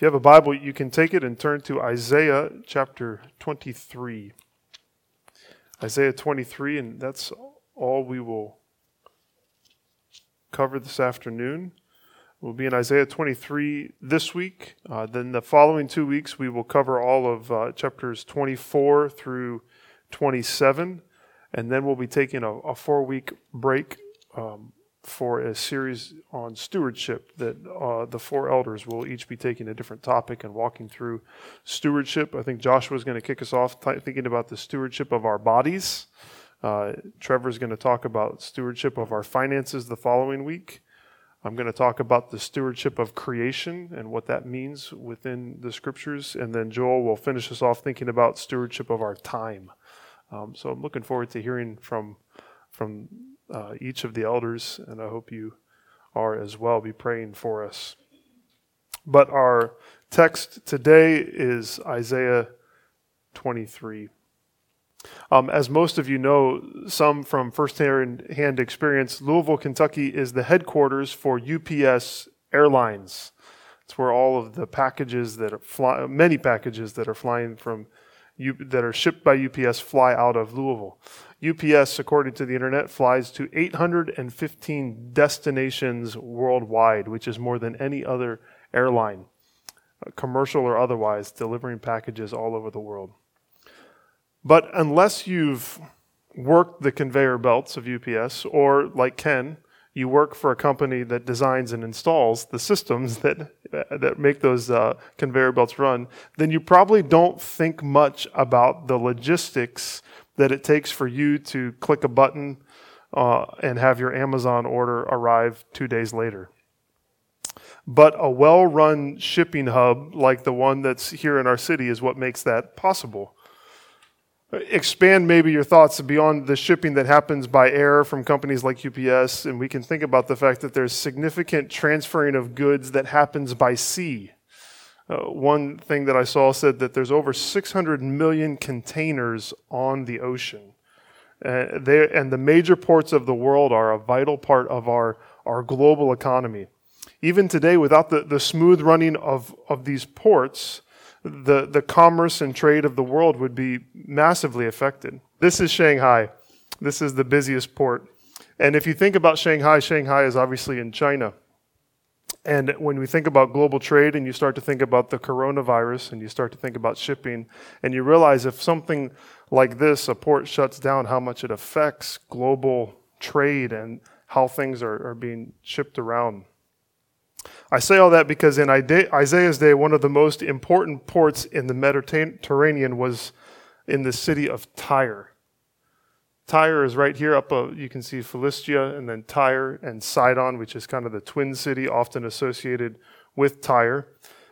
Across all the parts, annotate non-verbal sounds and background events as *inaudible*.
If you have a Bible, you can take it and turn to Isaiah chapter 23. Isaiah 23, and that's all we will cover this afternoon. We'll be in Isaiah 23 this week. Uh, then the following two weeks, we will cover all of uh, chapters 24 through 27. And then we'll be taking a, a four week break um, for a series on stewardship that uh, the four elders will each be taking a different topic and walking through stewardship. I think Joshua is going to kick us off thinking about the stewardship of our bodies. Uh, is going to talk about stewardship of our finances the following week. I'm going to talk about the stewardship of creation and what that means within the scriptures. And then Joel will finish us off thinking about stewardship of our time. Um, so I'm looking forward to hearing from, from uh, each of the elders, and I hope you are as well. Be praying for us. But our text today is Isaiah 23. Um, as most of you know, some from first-hand experience, Louisville, Kentucky is the headquarters for UPS Airlines. It's where all of the packages that are fly, many packages that are flying from that are shipped by UPS fly out of Louisville. UPS, according to the internet, flies to 815 destinations worldwide, which is more than any other airline, uh, commercial or otherwise, delivering packages all over the world. But unless you've worked the conveyor belts of UPS, or like Ken, you work for a company that designs and installs the systems that that make those uh, conveyor belts run, then you probably don't think much about the logistics that it takes for you to click a button uh, and have your Amazon order arrive two days later. But a well run shipping hub like the one that's here in our city is what makes that possible. Expand maybe your thoughts beyond the shipping that happens by air from companies like UPS, and we can think about the fact that there's significant transferring of goods that happens by sea. Uh, one thing that I saw said that there's over 600 million containers on the ocean. Uh, and the major ports of the world are a vital part of our, our global economy. Even today, without the, the smooth running of, of these ports, the, the commerce and trade of the world would be massively affected. This is Shanghai. This is the busiest port. And if you think about Shanghai, Shanghai is obviously in China. And when we think about global trade and you start to think about the coronavirus and you start to think about shipping, and you realize if something like this, a port shuts down, how much it affects global trade and how things are, are being shipped around. I say all that because in Isaiah's day, one of the most important ports in the Mediterranean was in the city of Tyre. Tyre is right here up, uh, you can see Philistia, and then Tyre and Sidon, which is kind of the twin city often associated with Tyre.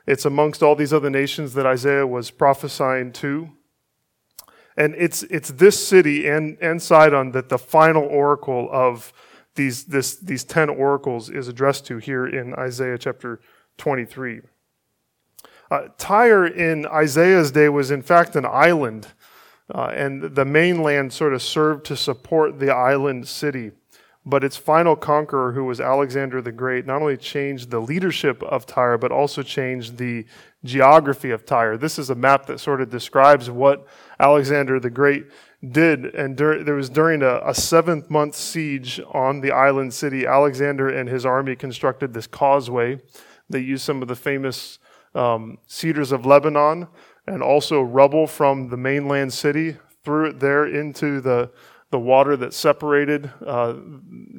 It's amongst all these other nations that Isaiah was prophesying to. And it's, it's this city and, and Sidon that the final oracle of these, this, these 10 oracles is addressed to here in Isaiah chapter 23. Uh, Tyre in Isaiah's day was, in fact, an island uh, and the mainland sort of served to support the island city. But its final conqueror, who was Alexander the Great, not only changed the leadership of Tyre, but also changed the geography of Tyre. This is a map that sort of describes what Alexander the Great did. And dur- there was during a, a seventh month siege on the island city, Alexander and his army constructed this causeway. They used some of the famous um, cedars of Lebanon and also rubble from the mainland city, threw it there into the, the water that separated uh,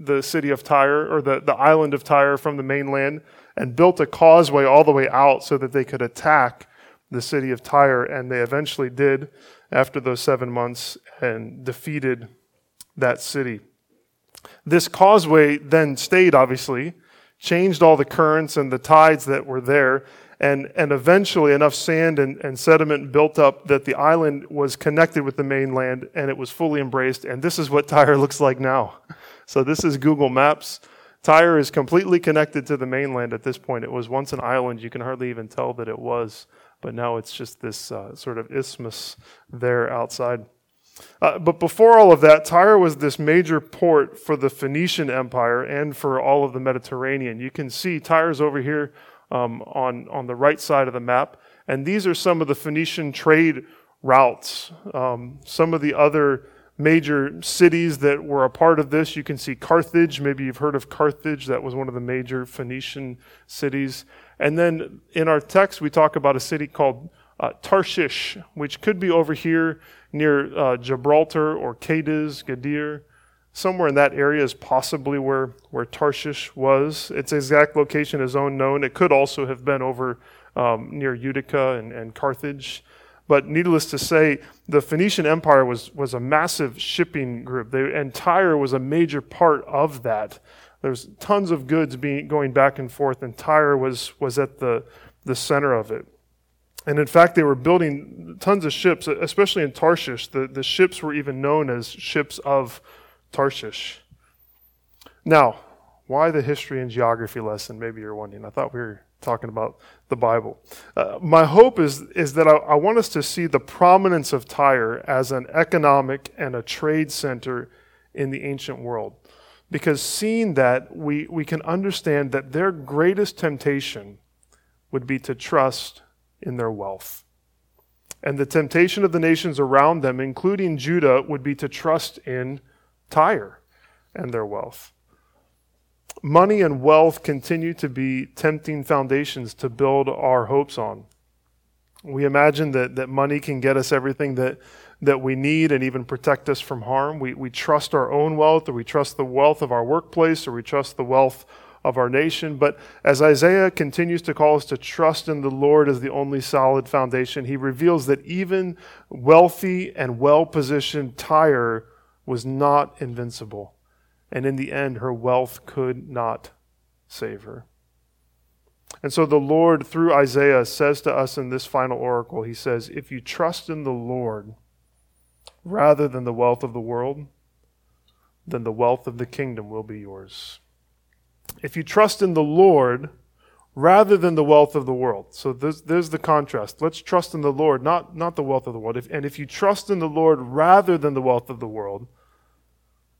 the city of Tyre, or the, the island of Tyre from the mainland, and built a causeway all the way out so that they could attack the city of Tyre. And they eventually did after those seven months and defeated that city. This causeway then stayed, obviously, changed all the currents and the tides that were there, and, and eventually enough sand and, and sediment built up that the island was connected with the mainland and it was fully embraced. And this is what Tyre looks like now. So this is Google Maps. Tyre is completely connected to the mainland at this point. It was once an island. You can hardly even tell that it was, but now it's just this uh, sort of isthmus there outside. Uh, but before all of that, Tyre was this major port for the Phoenician Empire and for all of the Mediterranean. You can see Tyre's over here um, on, on the right side of the map. And these are some of the Phoenician trade routes. Um, some of the other major cities that were a part of this, you can see Carthage. Maybe you've heard of Carthage. That was one of the major Phoenician cities. And then in our text, we talk about a city called uh, Tarshish, which could be over here near uh, Gibraltar or Cadiz, Gadir. Somewhere in that area is possibly where, where Tarshish was. Its exact location is unknown. It could also have been over um, near Utica and, and Carthage. But needless to say, the Phoenician Empire was, was a massive shipping group, they, and Tyre was a major part of that. There's tons of goods being, going back and forth, and Tyre was, was at the, the center of it. And in fact, they were building tons of ships, especially in Tarshish. The, the ships were even known as ships of Tarshish. Now, why the history and geography lesson? Maybe you're wondering. I thought we were talking about the Bible. Uh, my hope is, is that I, I want us to see the prominence of Tyre as an economic and a trade center in the ancient world. Because seeing that, we, we can understand that their greatest temptation would be to trust in their wealth. And the temptation of the nations around them, including Judah, would be to trust in Tyre and their wealth. Money and wealth continue to be tempting foundations to build our hopes on. We imagine that, that money can get us everything that, that we need and even protect us from harm. We, we trust our own wealth, or we trust the wealth of our workplace, or we trust the wealth of our nation. But as Isaiah continues to call us to trust in the Lord as the only solid foundation, he reveals that even wealthy and well positioned Tyre was not invincible. And in the end, her wealth could not save her. And so the Lord, through Isaiah, says to us in this final oracle, He says, If you trust in the Lord rather than the wealth of the world, then the wealth of the kingdom will be yours. If you trust in the Lord rather than the wealth of the world. So there's, there's the contrast. Let's trust in the Lord, not, not the wealth of the world. If, and if you trust in the Lord rather than the wealth of the world,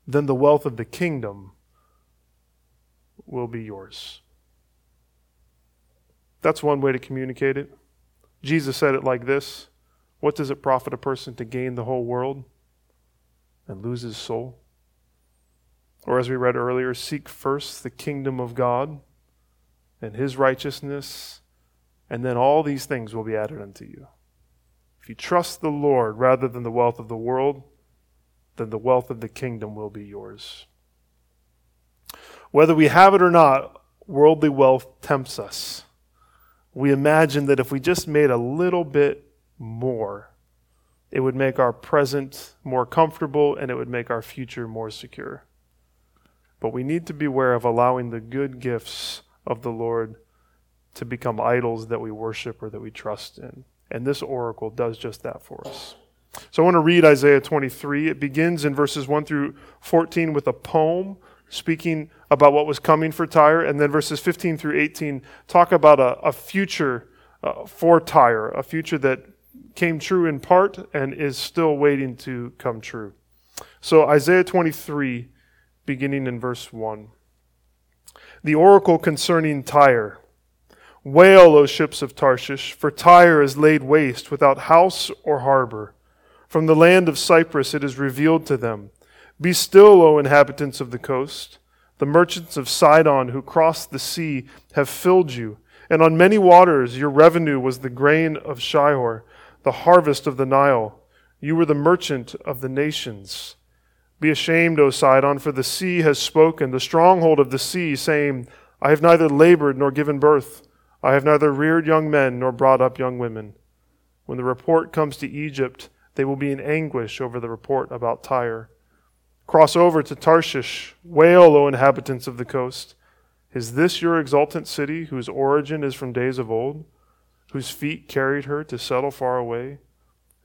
then the wealth of the kingdom will be yours. That's one way to communicate it. Jesus said it like this What does it profit a person to gain the whole world and lose his soul? Or, as we read earlier, seek first the kingdom of God and his righteousness, and then all these things will be added unto you. If you trust the Lord rather than the wealth of the world, then the wealth of the kingdom will be yours. Whether we have it or not, worldly wealth tempts us. We imagine that if we just made a little bit more, it would make our present more comfortable and it would make our future more secure. But we need to beware of allowing the good gifts of the Lord to become idols that we worship or that we trust in. And this oracle does just that for us. So I want to read Isaiah 23. It begins in verses 1 through 14 with a poem speaking about what was coming for Tyre, and then verses 15 through 18 talk about a, a future uh, for Tyre, a future that came true in part and is still waiting to come true. So Isaiah 23, beginning in verse 1. The oracle concerning Tyre. Wail, O ships of Tarshish, for Tyre is laid waste without house or harbor. From the land of Cyprus it is revealed to them. Be still, O inhabitants of the coast. The merchants of Sidon who crossed the sea have filled you, and on many waters your revenue was the grain of Shihor, the harvest of the Nile. You were the merchant of the nations. Be ashamed, O Sidon, for the sea has spoken, the stronghold of the sea, saying, I have neither labored nor given birth. I have neither reared young men nor brought up young women. When the report comes to Egypt, they will be in anguish over the report about Tyre. Cross over to Tarshish. Wail, O inhabitants of the coast. Is this your exultant city, whose origin is from days of old, whose feet carried her to settle far away?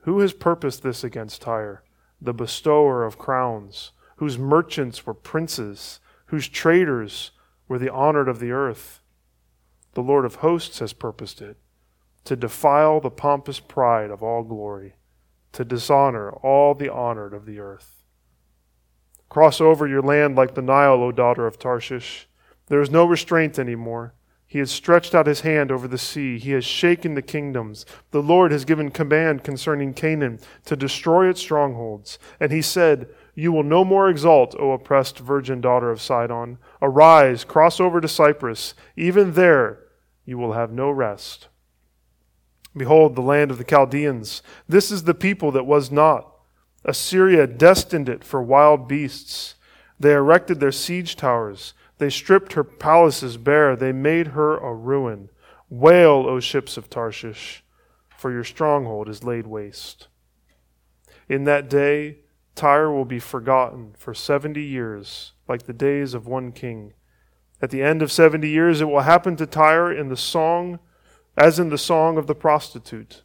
Who has purposed this against Tyre, the bestower of crowns, whose merchants were princes, whose traders were the honored of the earth? The Lord of hosts has purposed it, to defile the pompous pride of all glory to dishonor all the honored of the earth. Cross over your land like the Nile, O daughter of Tarshish. There is no restraint anymore. He has stretched out his hand over the sea. He has shaken the kingdoms. The Lord has given command concerning Canaan to destroy its strongholds. And he said, You will no more exalt, O oppressed virgin daughter of Sidon. Arise, cross over to Cyprus. Even there you will have no rest. Behold, the land of the Chaldeans. This is the people that was not. Assyria destined it for wild beasts. They erected their siege towers. They stripped her palaces bare. They made her a ruin. Wail, O ships of Tarshish, for your stronghold is laid waste. In that day, Tyre will be forgotten for seventy years, like the days of one king. At the end of seventy years, it will happen to Tyre in the song as in the song of the prostitute.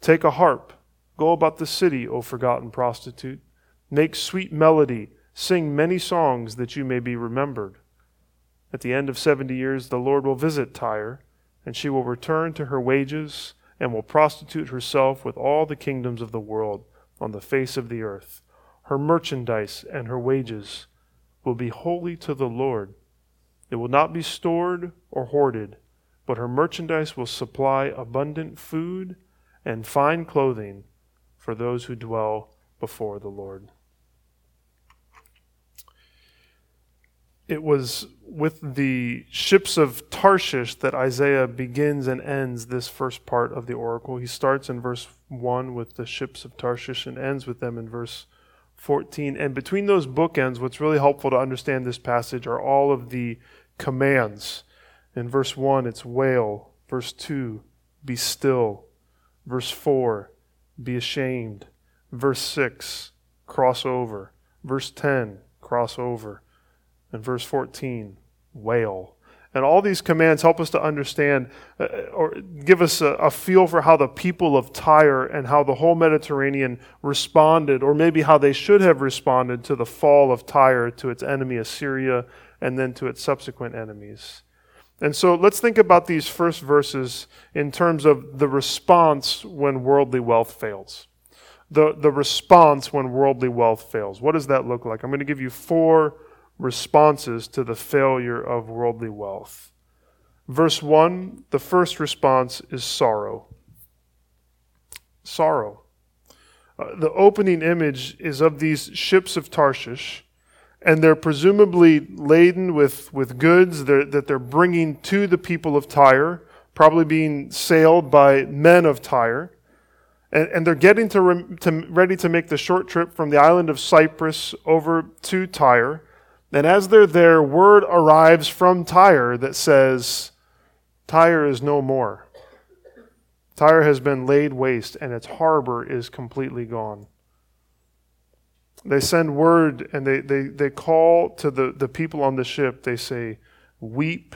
Take a harp, go about the city, O forgotten prostitute. Make sweet melody, sing many songs that you may be remembered. At the end of seventy years, the Lord will visit Tyre, and she will return to her wages and will prostitute herself with all the kingdoms of the world on the face of the earth. Her merchandise and her wages will be holy to the Lord. It will not be stored or hoarded but her merchandise will supply abundant food and fine clothing for those who dwell before the Lord. It was with the ships of Tarshish that Isaiah begins and ends this first part of the oracle. He starts in verse 1 with the ships of Tarshish and ends with them in verse 14. And between those bookends, what's really helpful to understand this passage are all of the commands in verse 1, it's wail. Verse 2, be still. Verse 4, be ashamed. Verse 6, cross over. Verse 10, cross over. And verse 14, wail. And all these commands help us to understand uh, or give us a, a, feel for how the people of Tyre and how the whole Mediterranean responded, or maybe how they should have responded to the fall of Tyre to its enemy Assyria and then to its subsequent enemies. And so let's think about these first verses in terms of the response when worldly wealth fails. The, the response when worldly wealth fails. What does that look like? I'm going to give you four responses to the failure of worldly wealth. Verse 1, the first response is sorrow. Sorrow. Uh, the opening image is of these ships of Tarshish and they're presumably laden with, with goods that they're bringing to the people of Tyre, probably being sailed by men of Tyre. And, and they're getting to, to, ready to make the short trip from the island of Cyprus over to Tyre. And as they're there, word arrives from Tyre that says, Tyre is no more. Tyre has been laid waste, and its harbor is completely gone. They send word and they, they, they call to the, the people on the ship. They say, Weep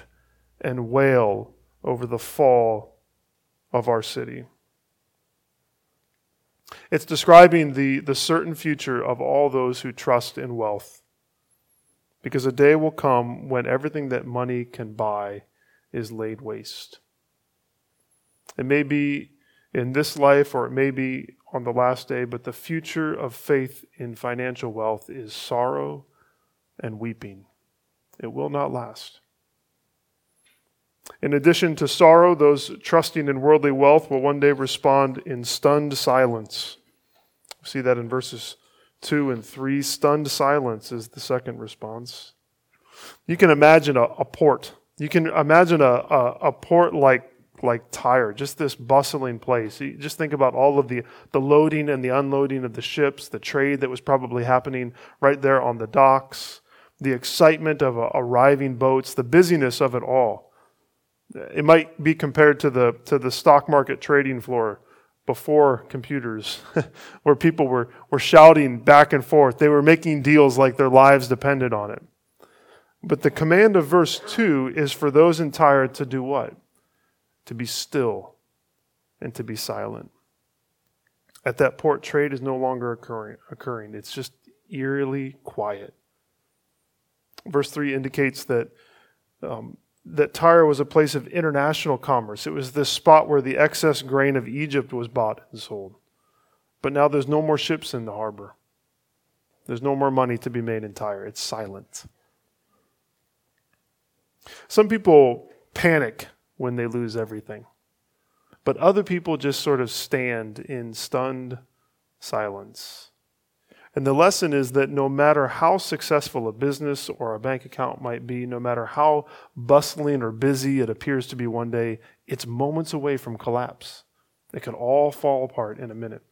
and wail over the fall of our city. It's describing the, the certain future of all those who trust in wealth. Because a day will come when everything that money can buy is laid waste. It may be in this life or it may be on the last day, but the future of faith in financial wealth is sorrow and weeping. It will not last. In addition to sorrow, those trusting in worldly wealth will one day respond in stunned silence. We see that in verses 2 and 3. Stunned silence is the second response. You can imagine a, a port. You can imagine a, a, a port like like Tyre, just this bustling place. You just think about all of the, the loading and the unloading of the ships, the trade that was probably happening right there on the docks, the excitement of uh, arriving boats, the busyness of it all. It might be compared to the, to the stock market trading floor before computers, *laughs* where people were, were shouting back and forth. They were making deals like their lives depended on it. But the command of verse 2 is for those in Tyre to do what? To be still and to be silent. At that port, trade is no longer occurring. occurring. It's just eerily quiet. Verse 3 indicates that, um, that Tyre was a place of international commerce. It was this spot where the excess grain of Egypt was bought and sold. But now there's no more ships in the harbor. There's no more money to be made in Tyre. It's silent. Some people panic when they lose everything. But other people just sort of stand in stunned silence. And the lesson is that no matter how successful a business or a bank account might be, no matter how bustling or busy it appears to be one day, it's moments away from collapse. It can all fall apart in a minute.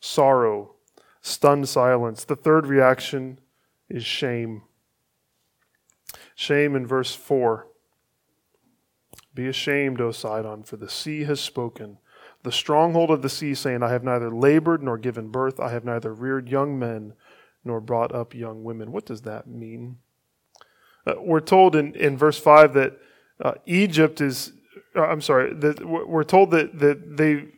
Sorrow, stunned silence. The third reaction is shame. Shame in verse 4. Be ashamed, O Sidon, for the sea has spoken the stronghold of the sea, saying, I have neither labored nor given birth, I have neither reared young men nor brought up young women. What does that mean? Uh, we're told in, in verse 5 that uh, Egypt is, uh, I'm sorry, that we're told that, that they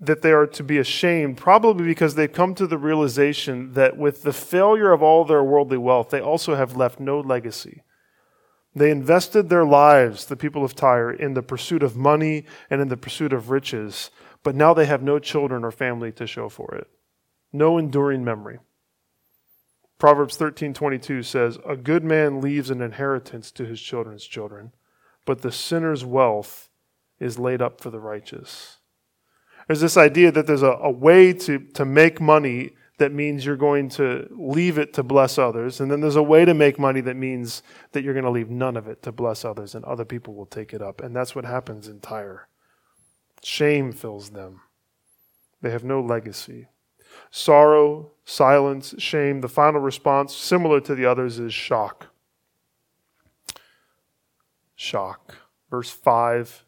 that they are to be ashamed, probably because they've come to the realization that with the failure of all their worldly wealth, they also have left no legacy. They invested their lives, the people of Tyre, in the pursuit of money and in the pursuit of riches, but now they have no children or family to show for it. No enduring memory. Proverbs 13:22 says, "A good man leaves an inheritance to his children's children, but the sinner's wealth is laid up for the righteous." There's this idea that there's a, a way to, to make money that means you're going to leave it to bless others. And then there's a way to make money that means that you're going to leave none of it to bless others and other people will take it up. And that's what happens in Tyre. Shame fills them, they have no legacy. Sorrow, silence, shame. The final response, similar to the others, is shock. Shock. Verse 5,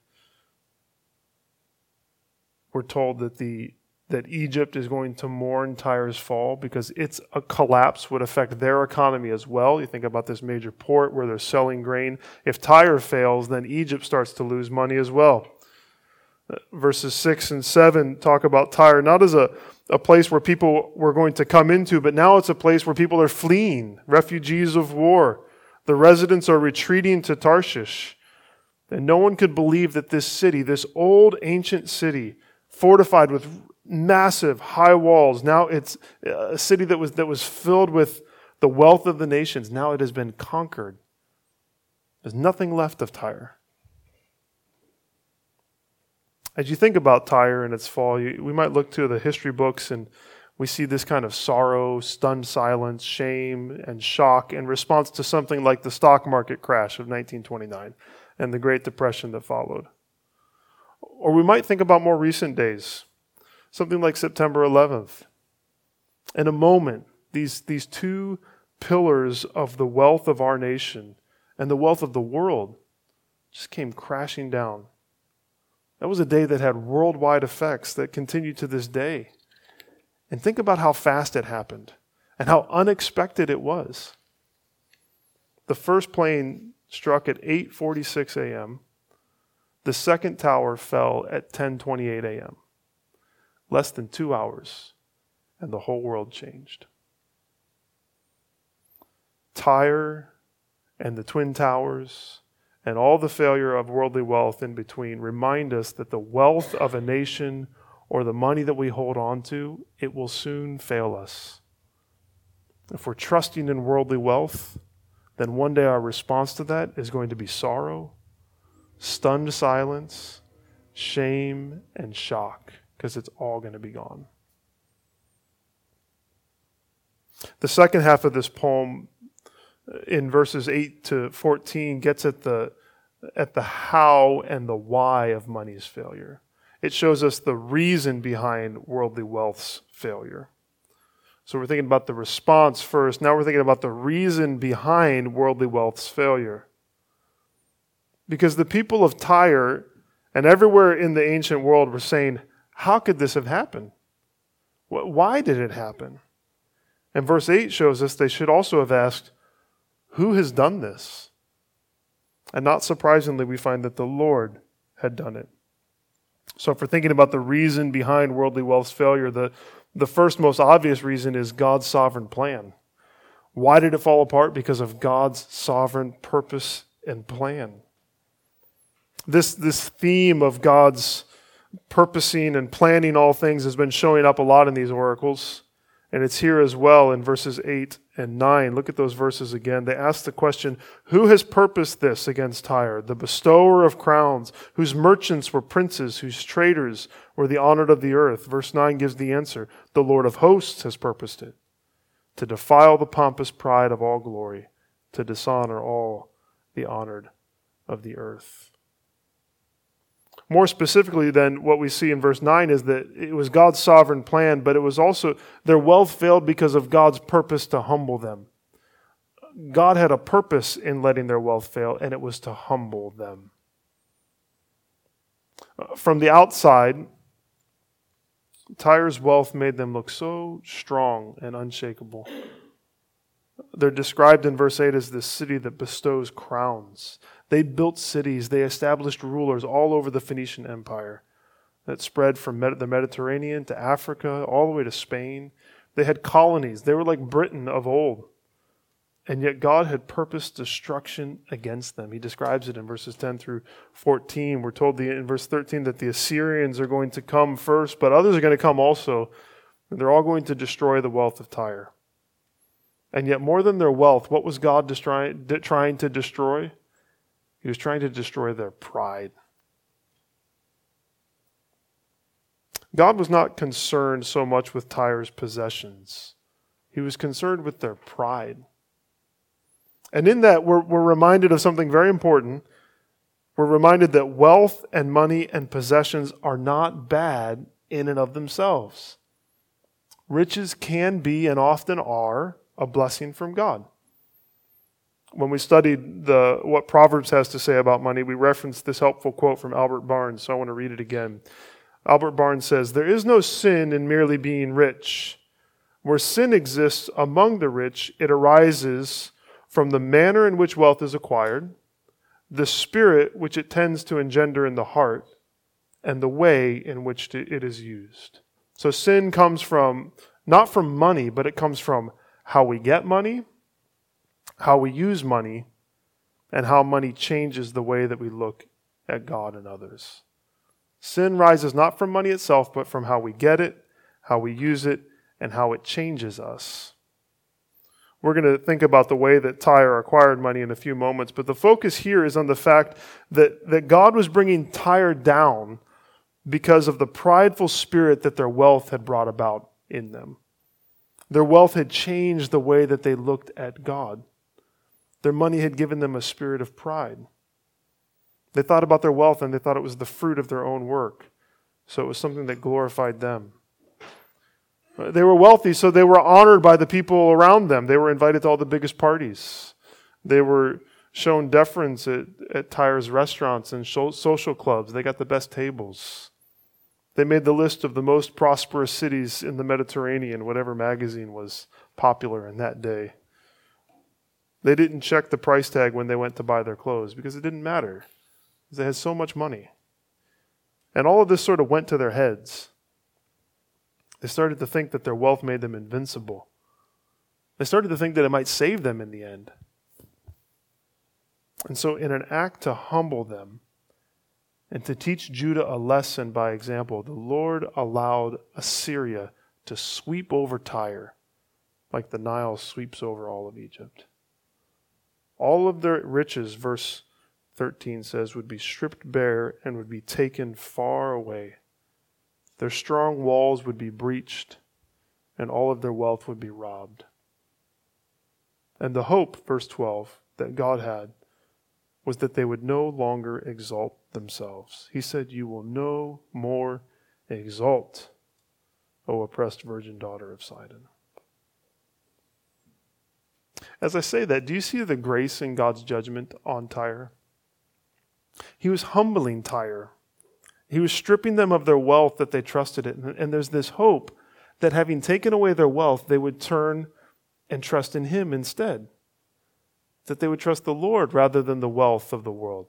we're told that the that Egypt is going to mourn Tyre's fall because its a collapse would affect their economy as well. You think about this major port where they're selling grain. If Tyre fails, then Egypt starts to lose money as well. Verses 6 and 7 talk about Tyre not as a, a place where people were going to come into, but now it's a place where people are fleeing, refugees of war. The residents are retreating to Tarshish. And no one could believe that this city, this old ancient city, fortified with massive high walls. Now it's uh, a city that was, that was filled with the wealth of the nations. Now it has been conquered. There's nothing left of Tyre. As you think about Tyre and its fall, you, we might look to the history books and we see this kind of sorrow, stunned silence, shame, and shock in response to something like the stock market crash of 1929 and the Great Depression that followed. Or we might think about more recent days, something like September 11th. In a moment, these, these two pillars of the wealth of our nation and the wealth of the world just came crashing down. That was a day that had worldwide effects that continue to this day. And think about how fast it happened and how unexpected it was. The first plane struck at 8:46 a.m. The second tower fell at 10:28 a.m. Less than two hours, and the whole world changed. Tyre and the Twin Towers and all the failure of worldly wealth in between remind us that the wealth of a nation or the money that we hold on to, it will soon fail us. If we're trusting in worldly wealth, then one day our response to that is going to be sorrow, stunned silence, shame, and shock because it's all going to be gone. The second half of this poem, uh, in verses 8 to 14, gets at the, at the how and the why of money's failure. It shows us the reason behind worldly wealth's failure. So we're thinking about the response first. Now we're thinking about the reason behind worldly wealth's failure. Because the people of Tyre and everywhere in the ancient world were saying, how could this have happened? Why did it happen? And verse 8 shows us they should also have asked, Who has done this? And not surprisingly, we find that the Lord had done it. So, if we're thinking about the reason behind worldly wealth's failure, the, the first most obvious reason is God's sovereign plan. Why did it fall apart? Because of God's sovereign purpose and plan. This, this theme of God's purposing and planning all things has been showing up a lot in these oracles. And it's here as well in verses 8 and 9. Look at those verses again. They ask the question Who has purposed this against Tyre? The bestower of crowns, whose merchants were princes, whose traders were the honored of the earth. Verse 9 gives the answer The Lord of hosts has purposed it, to defile the pompous pride of all glory, to dishonor all the honored of the earth. More specifically, than what we see in verse 9 is that it was God's sovereign plan, but it was also their wealth failed because of God's purpose to humble them. God had a purpose in letting their wealth fail, and it was to humble them. Uh, from the outside, Tyre's wealth made them look so strong and unshakable. They're described in verse 8 as the city that bestows crowns. They built cities, they established rulers all over the Phoenician Empire that spread from the Mediterranean to Africa, all the way to Spain. They had colonies. They were like Britain of old. And yet God had purposed destruction against them. He describes it in verses 10 through 14. We're told in verse 13 that the Assyrians are going to come first, but others are going to come also. And they're all going to destroy the wealth of Tyre. And yet, more than their wealth, what was God trying to destroy? He was trying to destroy their pride. God was not concerned so much with Tyre's possessions, he was concerned with their pride. And in that, we're, we're reminded of something very important. We're reminded that wealth and money and possessions are not bad in and of themselves. Riches can be and often are a blessing from God. When we studied the, what Proverbs has to say about money, we referenced this helpful quote from Albert Barnes, so I want to read it again. Albert Barnes says, There is no sin in merely being rich. Where sin exists among the rich, it arises from the manner in which wealth is acquired, the spirit which it tends to engender in the heart, and the way in which it is used. So sin comes from, not from money, but it comes from how we get money, how we use money, and how money changes the way that we look at God and others. Sin rises not from money itself, but from how we get it, how we use it, and how it changes us. We're going to think about the way that Tyre acquired money in a few moments, but the focus here is on the fact that, that God was bringing Tyre down because of the prideful spirit that their wealth had brought about in them. Their wealth had changed the way that they looked at God. Their money had given them a spirit of pride. They thought about their wealth and they thought it was the fruit of their own work. So it was something that glorified them. They were wealthy, so they were honored by the people around them. They were invited to all the biggest parties. They were shown deference at, at Tyre's restaurants and social clubs. They got the best tables. They made the list of the most prosperous cities in the Mediterranean, whatever magazine was popular in that day. They didn't check the price tag when they went to buy their clothes because it didn't matter. They had so much money. And all of this sort of went to their heads. They started to think that their wealth made them invincible. They started to think that it might save them in the end. And so, in an act to humble them and to teach Judah a lesson by example, the Lord allowed Assyria to sweep over Tyre like the Nile sweeps over all of Egypt. All of their riches, verse 13 says, would be stripped bare and would be taken far away. Their strong walls would be breached, and all of their wealth would be robbed. And the hope, verse 12, that God had was that they would no longer exalt themselves. He said, You will no more exalt, O oppressed virgin daughter of Sidon. As I say that, do you see the grace in God's judgment on Tyre? He was humbling Tyre he was stripping them of their wealth that they trusted in. And there's this hope that having taken away their wealth, they would turn and trust in Him instead. That they would trust the Lord rather than the wealth of the world.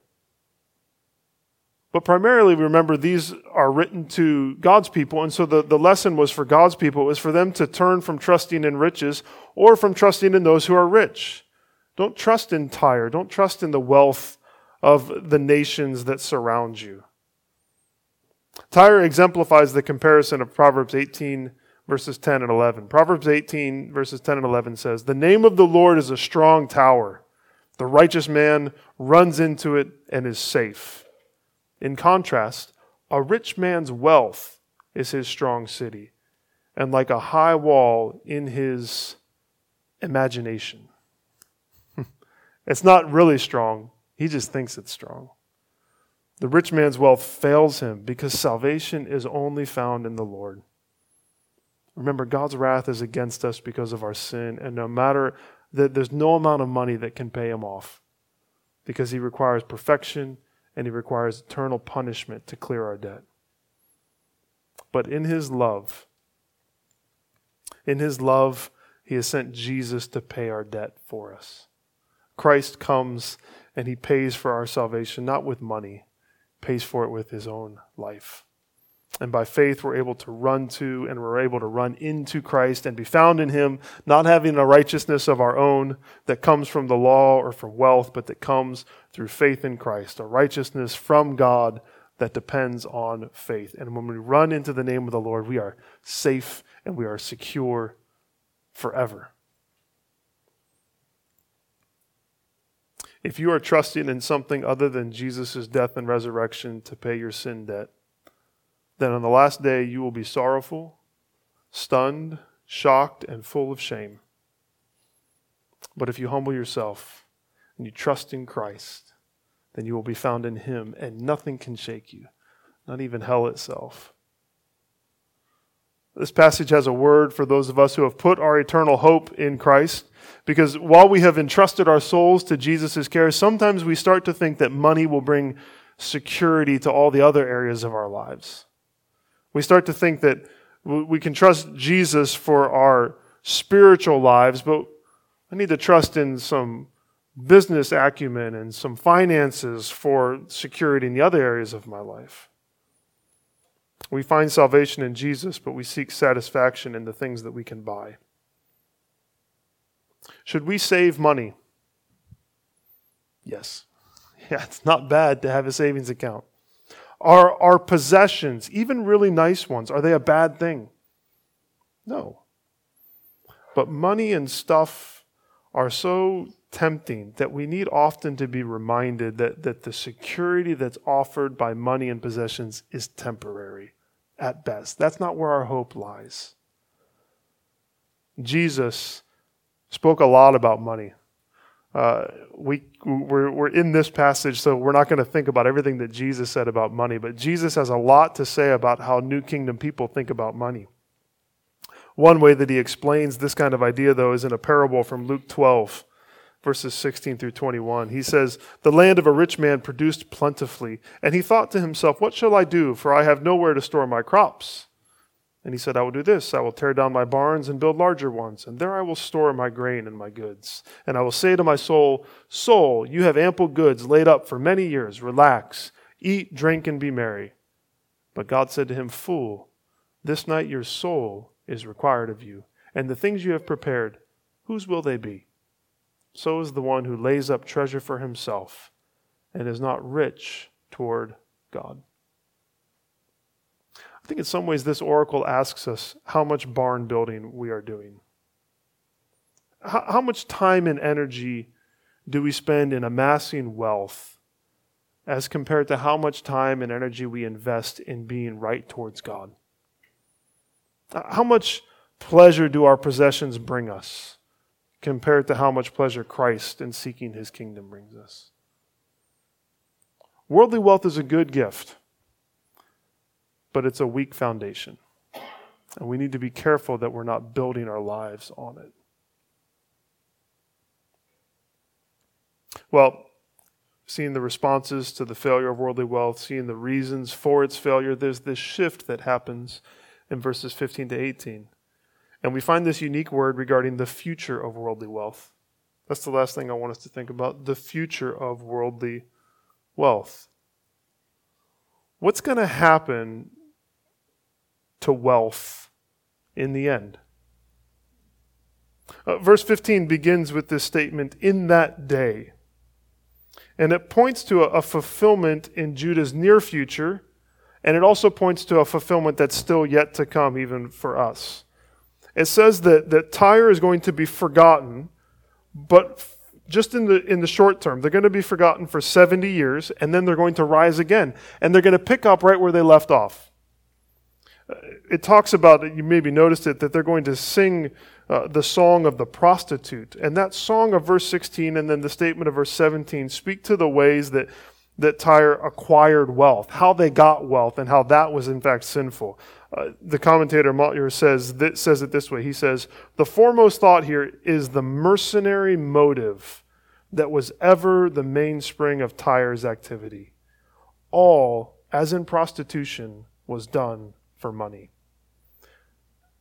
But primarily, remember, these are written to God's people. And so the, the lesson was for God's people. It was for them to turn from trusting in riches or from trusting in those who are rich. Don't trust in Tyre. Don't trust in the wealth of the nations that surround you. Tyre exemplifies the comparison of Proverbs 18, verses 10 and 11. Proverbs 18, verses 10 and 11 says, The name of the Lord is a strong tower. The righteous man runs into it and is safe. In contrast, a rich man's wealth is his strong city, and like a high wall in his imagination. *laughs* it's not really strong, he just thinks it's strong. The rich man's wealth fails him because salvation is only found in the Lord. Remember, God's wrath is against us because of our sin, and no matter that, there's no amount of money that can pay him off because he requires perfection and he requires eternal punishment to clear our debt. But in his love, in his love, he has sent Jesus to pay our debt for us. Christ comes and he pays for our salvation, not with money, pays for it with his own life. And by faith, we're able to run to and we're able to run into Christ and be found in Him, not having a righteousness of our own that comes from the law or from wealth, but that comes through faith in Christ, a righteousness from God that depends on faith. And when we run into the name of the Lord, we are safe and we are secure forever. If you are trusting in something other than Jesus' death and resurrection to pay your sin debt, then on the last day you will be sorrowful, stunned, shocked, and full of shame. But if you humble yourself and you trust in Christ, then you will be found in Him, and nothing can shake you, not even hell itself. This passage has a word for those of us who have put our eternal hope in Christ. Because while we have entrusted our souls to Jesus' care, sometimes we start to think that money will bring security to all the other areas of our lives. We start to think that we can trust Jesus for our spiritual lives, but I need to trust in some business acumen and some finances for security in the other areas of my life. We find salvation in Jesus, but we seek satisfaction in the things that we can buy. Should we save money? Yes. *laughs* Yeah, it's not bad to have a savings account. Are our possessions, even really nice ones, are they a bad thing? No. But money and stuff are so tempting that we need often to be reminded that, that the security that's offered by money and possessions is temporary at best. That's not where our hope lies. Jesus spoke a lot about money. Uh, we, we're, we're in this passage, so we're not going to think about everything that Jesus said about money, but Jesus has a lot to say about how New Kingdom people think about money. One way that he explains this kind of idea, though, is in a parable from Luke 12, verses 16 through 21. He says, The land of a rich man produced plentifully, and he thought to himself, What shall I do? For I have nowhere to store my crops. And he said, I will do this I will tear down my barns and build larger ones, and there I will store my grain and my goods. And I will say to my soul, Soul, you have ample goods laid up for many years. Relax, eat, drink, and be merry. But God said to him, Fool, this night your soul is required of you, and the things you have prepared, whose will they be? So is the one who lays up treasure for himself and is not rich toward God. I think in some ways this oracle asks us how much barn building we are doing. How, much time and energy do we spend in amassing wealth as compared to how much time and energy we invest in being right towards God? How much pleasure do our possessions bring us compared to how much pleasure Christ in seeking his kingdom brings us? Worldly wealth is a good gift but it's a weak foundation. And we need to be careful that we're not building our lives on it. Well, seeing the responses to the failure of worldly wealth, seeing the reasons for its failure, there's this shift that happens in verses 15 to 18. And we find this unique word regarding the future of worldly wealth. That's the last thing I want us to think about the future of worldly wealth. What's going to happen to wealth in the end. Uh, verse 15 begins with this statement, in that day. And it points to a, a fulfillment in Judah's near future, and it also points to a fulfillment that's still yet to come, even for us. it says that, that Tyre is going to be forgotten, but just in the, in the short term. They're going to be forgotten for 70 years, and then they're going to rise again. And they're going to pick up right where they left off. It talks about, you maybe noticed it, that they're going to sing uh, the song of the prostitute. And that song of verse 16 and then the statement of verse 17 speak to the ways that, that Tyre acquired wealth, how they got wealth, and how that was in fact sinful. Uh, the commentator Motyer says, says it this way. He says, The foremost thought here is the mercenary motive that was ever the mainspring of Tyre's activity. All, as in prostitution, was done for money.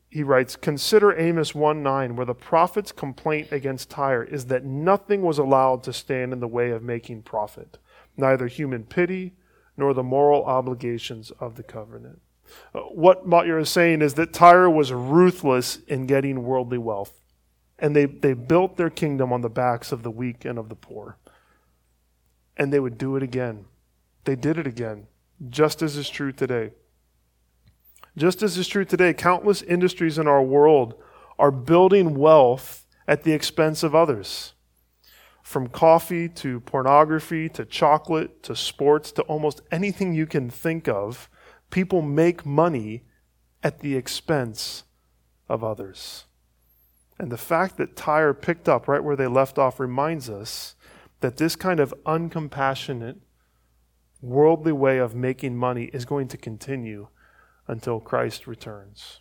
He writes, Consider Amos 1 9, where the prophet's complaint against Tyre is that nothing was allowed to stand in the way of making profit, neither human pity nor the moral obligations of the covenant. Uh, what Motyer is saying is that Tyre was ruthless in getting worldly wealth. And they, they built their kingdom on the backs of the weak and of the poor. And they would do it again. They did it again, just as is true today. Just as is true today, countless industries in our world are building wealth at the expense of others. From coffee to pornography to chocolate to sports to almost anything you can think of, people make money at the expense of others. And the fact that Tyre picked up right where they left off reminds us that this kind of uncompassionate, worldly way of making money is going to continue until Christ returns.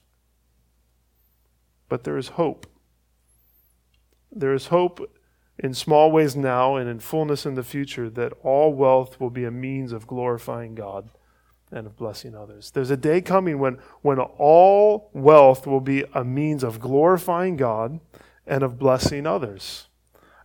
But there is hope. There is hope in small ways now and in fullness in the future that all wealth will be a means of glorifying God and of blessing others. There's a day coming when, when all wealth will be a means of glorifying God and of blessing others.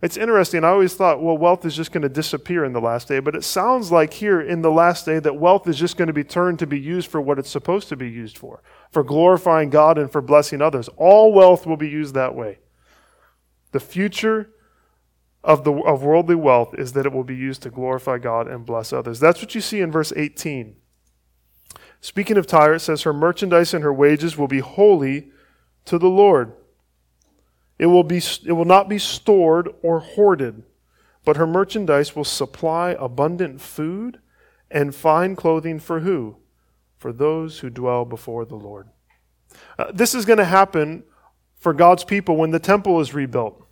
It's interesting. I always thought, well, wealth is just going to disappear in the last day, but it sounds like here in the last day that wealth is just going to be turned to be used for what it's supposed to be used for for glorifying God and for blessing others. All wealth will be used that way. The future of, the, of worldly wealth is that it will be used to glorify God and bless others. That's what you see in verse 18. Speaking of Tyre, it says, Her merchandise and her wages will be holy to the Lord. It will, be, it will not be stored or hoarded, but her merchandise will supply abundant food and fine clothing for who? For those who dwell before the Lord. Uh, this is going to happen for God's people when the temple is rebuilt.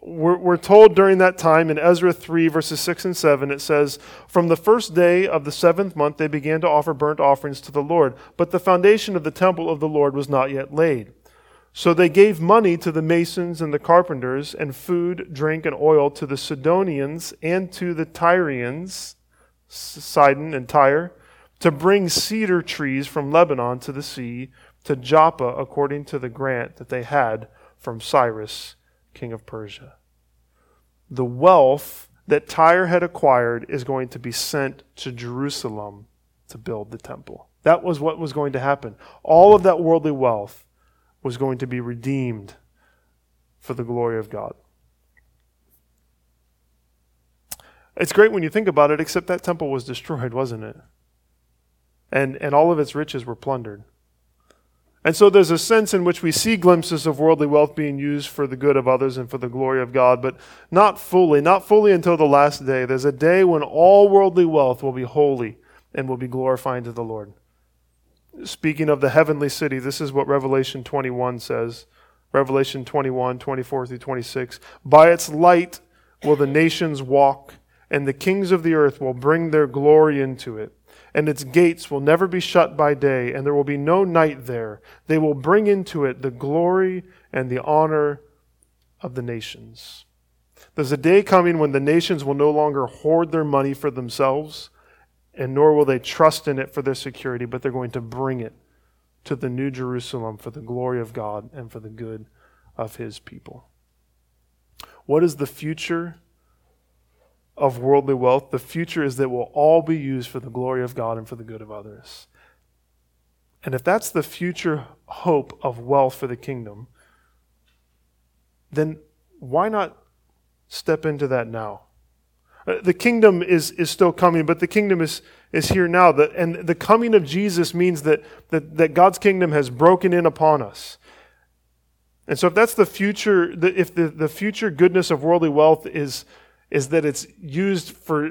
We're, we're, told during that time in Ezra 3, verses 6 and 7, it says, From the first day of the seventh month they began to offer burnt offerings to the Lord, but the foundation of the temple of the Lord was not yet laid. So they gave money to the masons and the carpenters, and food, drink, and oil to the Sidonians and to the Tyrians, Sidon and Tyre, to bring cedar trees from Lebanon to the sea, to Joppa, according to the grant that they had from Cyrus king of Persia. The wealth that Tyre had acquired is going to be sent to Jerusalem to build the temple. That was what was going to happen. All of that worldly wealth was going to be redeemed for the glory of God. It's great when you think about it, except that temple was destroyed, wasn't it? And, and all of its riches were plundered. And so there's a sense in which we see glimpses of worldly wealth being used for the good of others and for the glory of God, but not fully, not fully until the last day. There's a day when all worldly wealth will be holy and will be glorifying to the Lord. Speaking of the heavenly city, this is what Revelation 21 says. Revelation 21, 24 through 26. By its light will the nations walk, and the kings of the earth will bring their glory into it and its gates will never be shut by day, and there will be no night there. They will bring into it the glory and the honor of the nations. There's a day coming when the nations will no longer hoard their money for themselves, and nor will they trust in it for their security, but they're going to bring it to the New Jerusalem for the glory of God and for the good of His people. What is the future of worldly wealth. The future is that will all be used for the glory of God and for the good of others. And if that's the future hope of wealth for the kingdom, then why not step into that now? Uh, the kingdom is, is still coming, but the kingdom is, is here now. and the coming of Jesus means that, that, that God's kingdom has broken in upon us. And so if that's the future, if the, the future goodness of worldly wealth is, is that it's used for,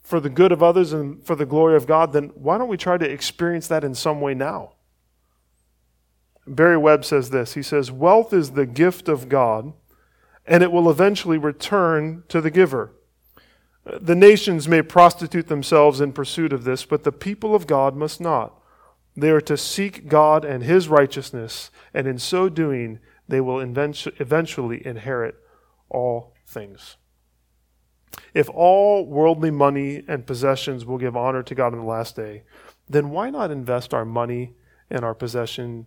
for the good of others and for the glory of God, then why don't we try to experience that in some way now? Barry Webb says this. He says, Wealth is the gift of God, and it will eventually return to the giver. The nations may prostitute themselves in pursuit of this, but the people of God must not. They are to seek God and His righteousness, and in so doing, they will eventually inherit all things. If all worldly money and possessions will give honor to God in the last day, then why not invest our money and our possessions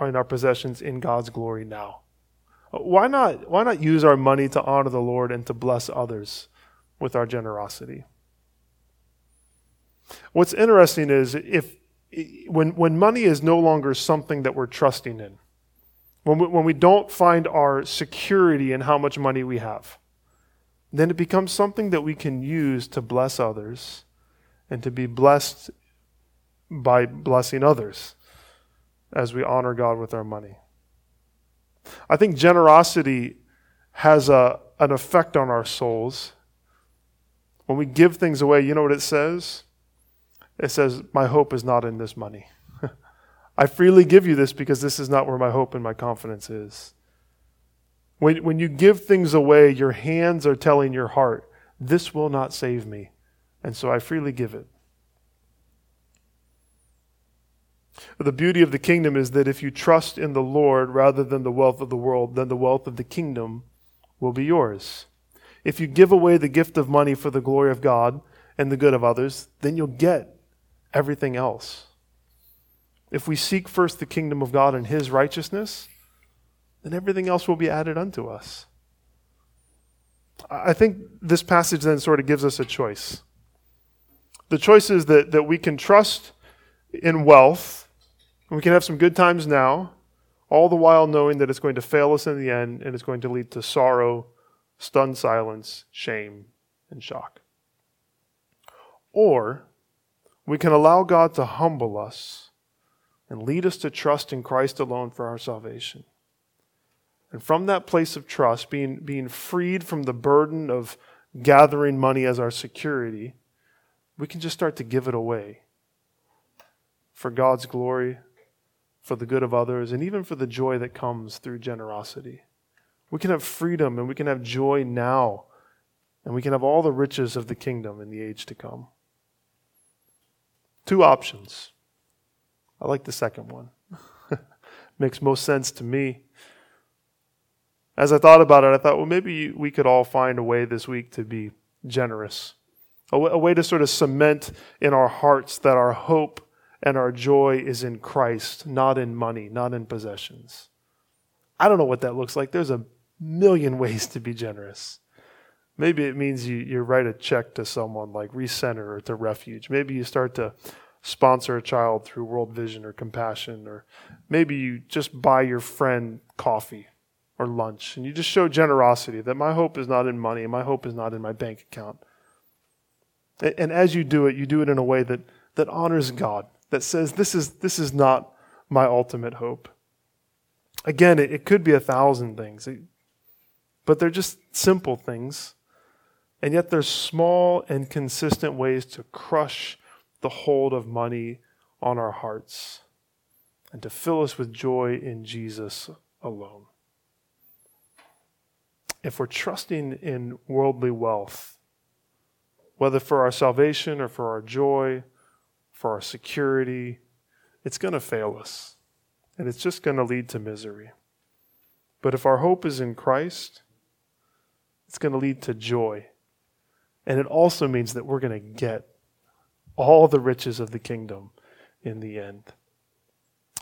in our possessions in God's glory now? Why not why not use our money to honor the Lord and to bless others with our generosity? What's interesting is if when when money is no longer something that we're trusting in, when we, when we don't find our security in how much money we have, then it becomes something that we can use to bless others and to be blessed by blessing others as we honor God with our money. I think generosity has a, an effect on our souls. When we give things away, you know what it says? It says, My hope is not in this money. *laughs* I freely give you this because this is not where my hope and my confidence is. When, when you give things away, your hands are telling your heart, This will not save me. And so I freely give it. The beauty of the kingdom is that if you trust in the Lord rather than the wealth of the world, then the wealth of the kingdom will be yours. If you give away the gift of money for the glory of God and the good of others, then you'll get everything else. If we seek first the kingdom of God and his righteousness, then everything else will be added unto us. I think this passage then sort of gives us a choice. The choice is that, that we can trust in wealth, and we can have some good times now, all the while knowing that it's going to fail us in the end and it's going to lead to sorrow, stunned silence, shame, and shock. Or we can allow God to humble us and lead us to trust in Christ alone for our salvation. And from that place of trust, being, being freed from the burden of gathering money as our security, we can just start to give it away for God's glory, for the good of others, and even for the joy that comes through generosity. We can have freedom and we can have joy now, and we can have all the riches of the kingdom in the age to come. Two options I like the second one. *laughs* Makes most sense to me. As I thought about it, I thought, well, maybe we could all find a way this week to be generous, a, w- a way to sort of cement in our hearts that our hope and our joy is in Christ, not in money, not in possessions. I don't know what that looks like. There's a million ways to be generous. Maybe it means you, you write a check to someone like Recenter or to Refuge. Maybe you start to sponsor a child through World Vision or Compassion, or maybe you just buy your friend coffee or lunch and you just show generosity that my hope is not in money, my hope is not in my bank account. And as you do it, you do it in a way that, that honors God, that says, this is, this is not my ultimate hope. Again, it, it could be a thousand things, but they're just simple things. And yet, they're small and consistent ways to crush the hold of money on our hearts and to fill us with joy in Jesus alone. If we're trusting in worldly wealth, whether for our salvation or for our joy, for our security, it's going to fail us. And it's just going to lead to misery. But if our hope is in Christ, it's going to lead to joy. And it also means that we're going to get all the riches of the kingdom in the end.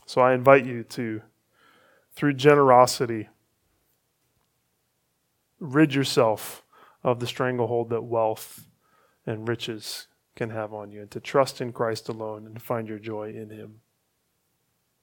So I invite you to, through generosity, rid yourself of the stranglehold that wealth and riches can have on you, and to trust in Christ alone and find your joy in Him.